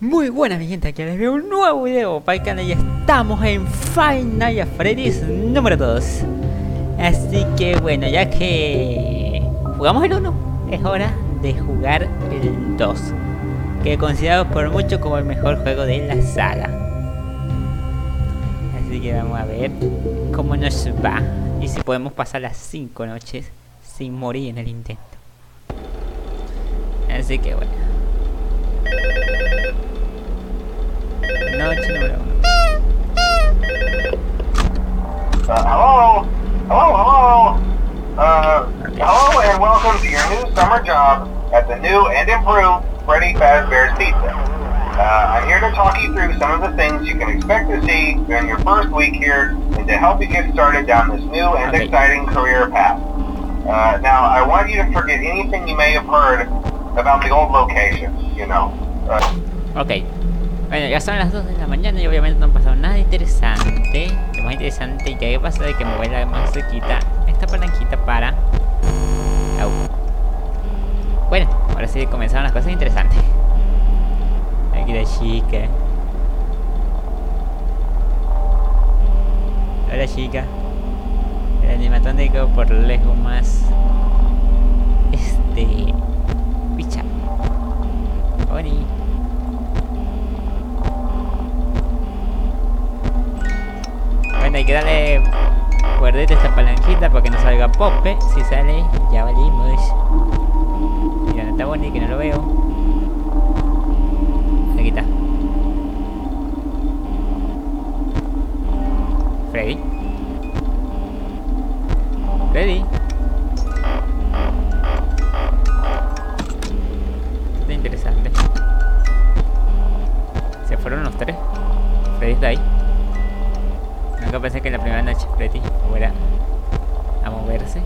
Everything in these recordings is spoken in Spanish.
Muy buenas mi gente, aquí les veo un nuevo video canal y estamos en Five Nights Freddy's número 2 Así que bueno, ya que jugamos el 1, es hora de jugar el 2 Que considerado por mucho como el mejor juego de la saga. Así que vamos a ver cómo nos va Y si podemos pasar las 5 noches sin morir en el intento. Así que bueno Noche número uno. Uh, hello? Hello, hello? Uh, hello and welcome to your new summer job at the new and improved Freddy Fazbear's Pizza. Uh, I'm here to talk you through some of the things you can expect to see during your first week here and to help you get started down this new and Okay. exciting career path. Uh, now, I want you to forget anything you may have heard about the old locations, you know. Uh, Ok. Bueno, ya son las 2 de la mañana y obviamente no ha pasado nada interesante. Lo más interesante que ha pasado es que me voy la más cerquita esta palanquita para... Au. Bueno, ahora sí comenzaron las cosas interesantes. Aquí la chica. Hola chica. El animatrónico por lejos más... Este... que darle a esta palanquita para que no salga pope. Si sale, ya valimos. Mira, no está bonito que no lo veo. Nunca pensé que la primera noche Freddy fuera a moverse.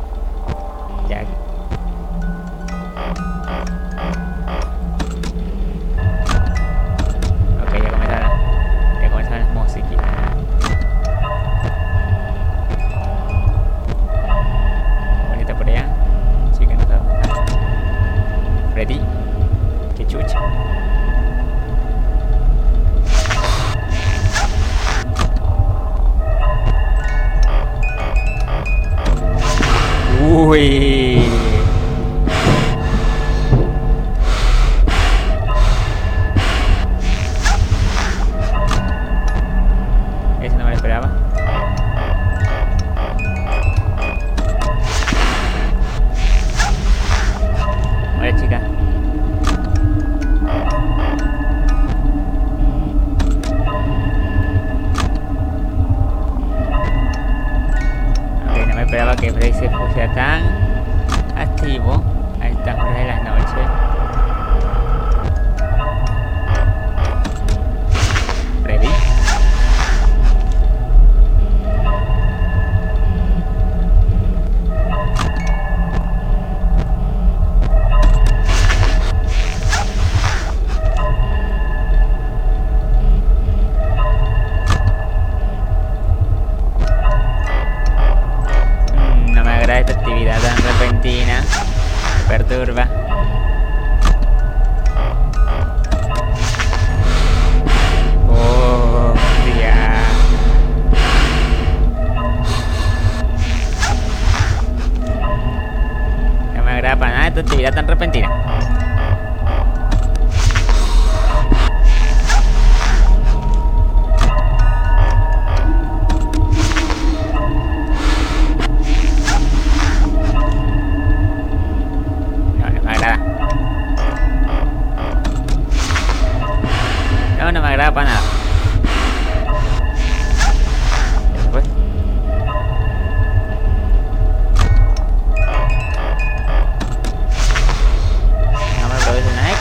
Ya. Uy. Ese no me esperaba. Hola chica.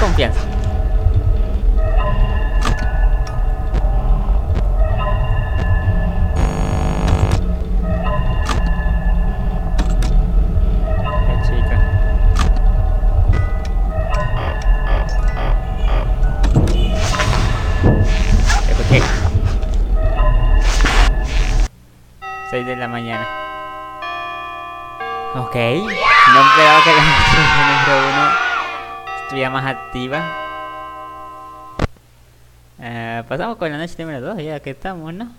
Confianza. La chica. Escuché. 6 de la mañana. Ok. No esperaba que la número uno estuviera más activa. Eh, pasamos con la noche número 2, ya que estamos, ¿no?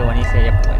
No me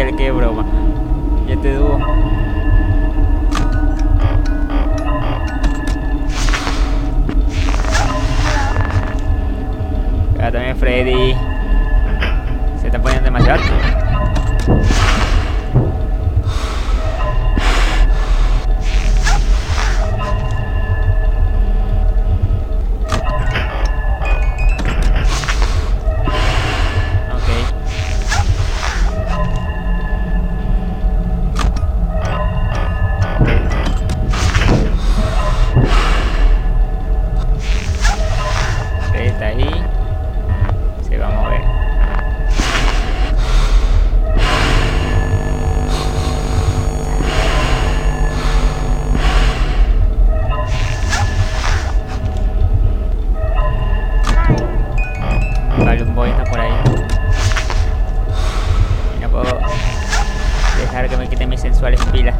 Banger, qué broma. Ahí. Se va a mover. Balloon Boy está por ahí. Y no puedo dejar que me quiten mis sensuales pilas.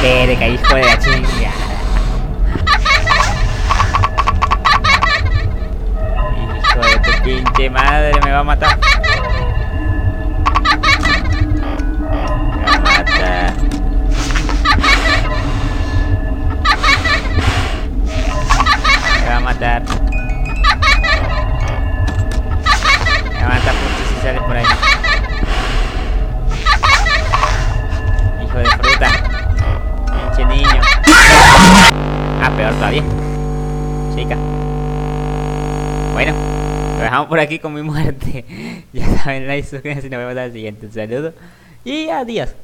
Verga, hijo de la chingada. Pinche madre, me va a matar. Me va a matar. Me va a matar. Me va a matar justo si sale por ahí. Hijo de fruta. Pinche niño. Ah, peor todavía. Chica. Bueno, dejamos por aquí con mi muerte. Ya saben, like, suscríbanse y nos vemos al siguiente. Un saludo y adiós.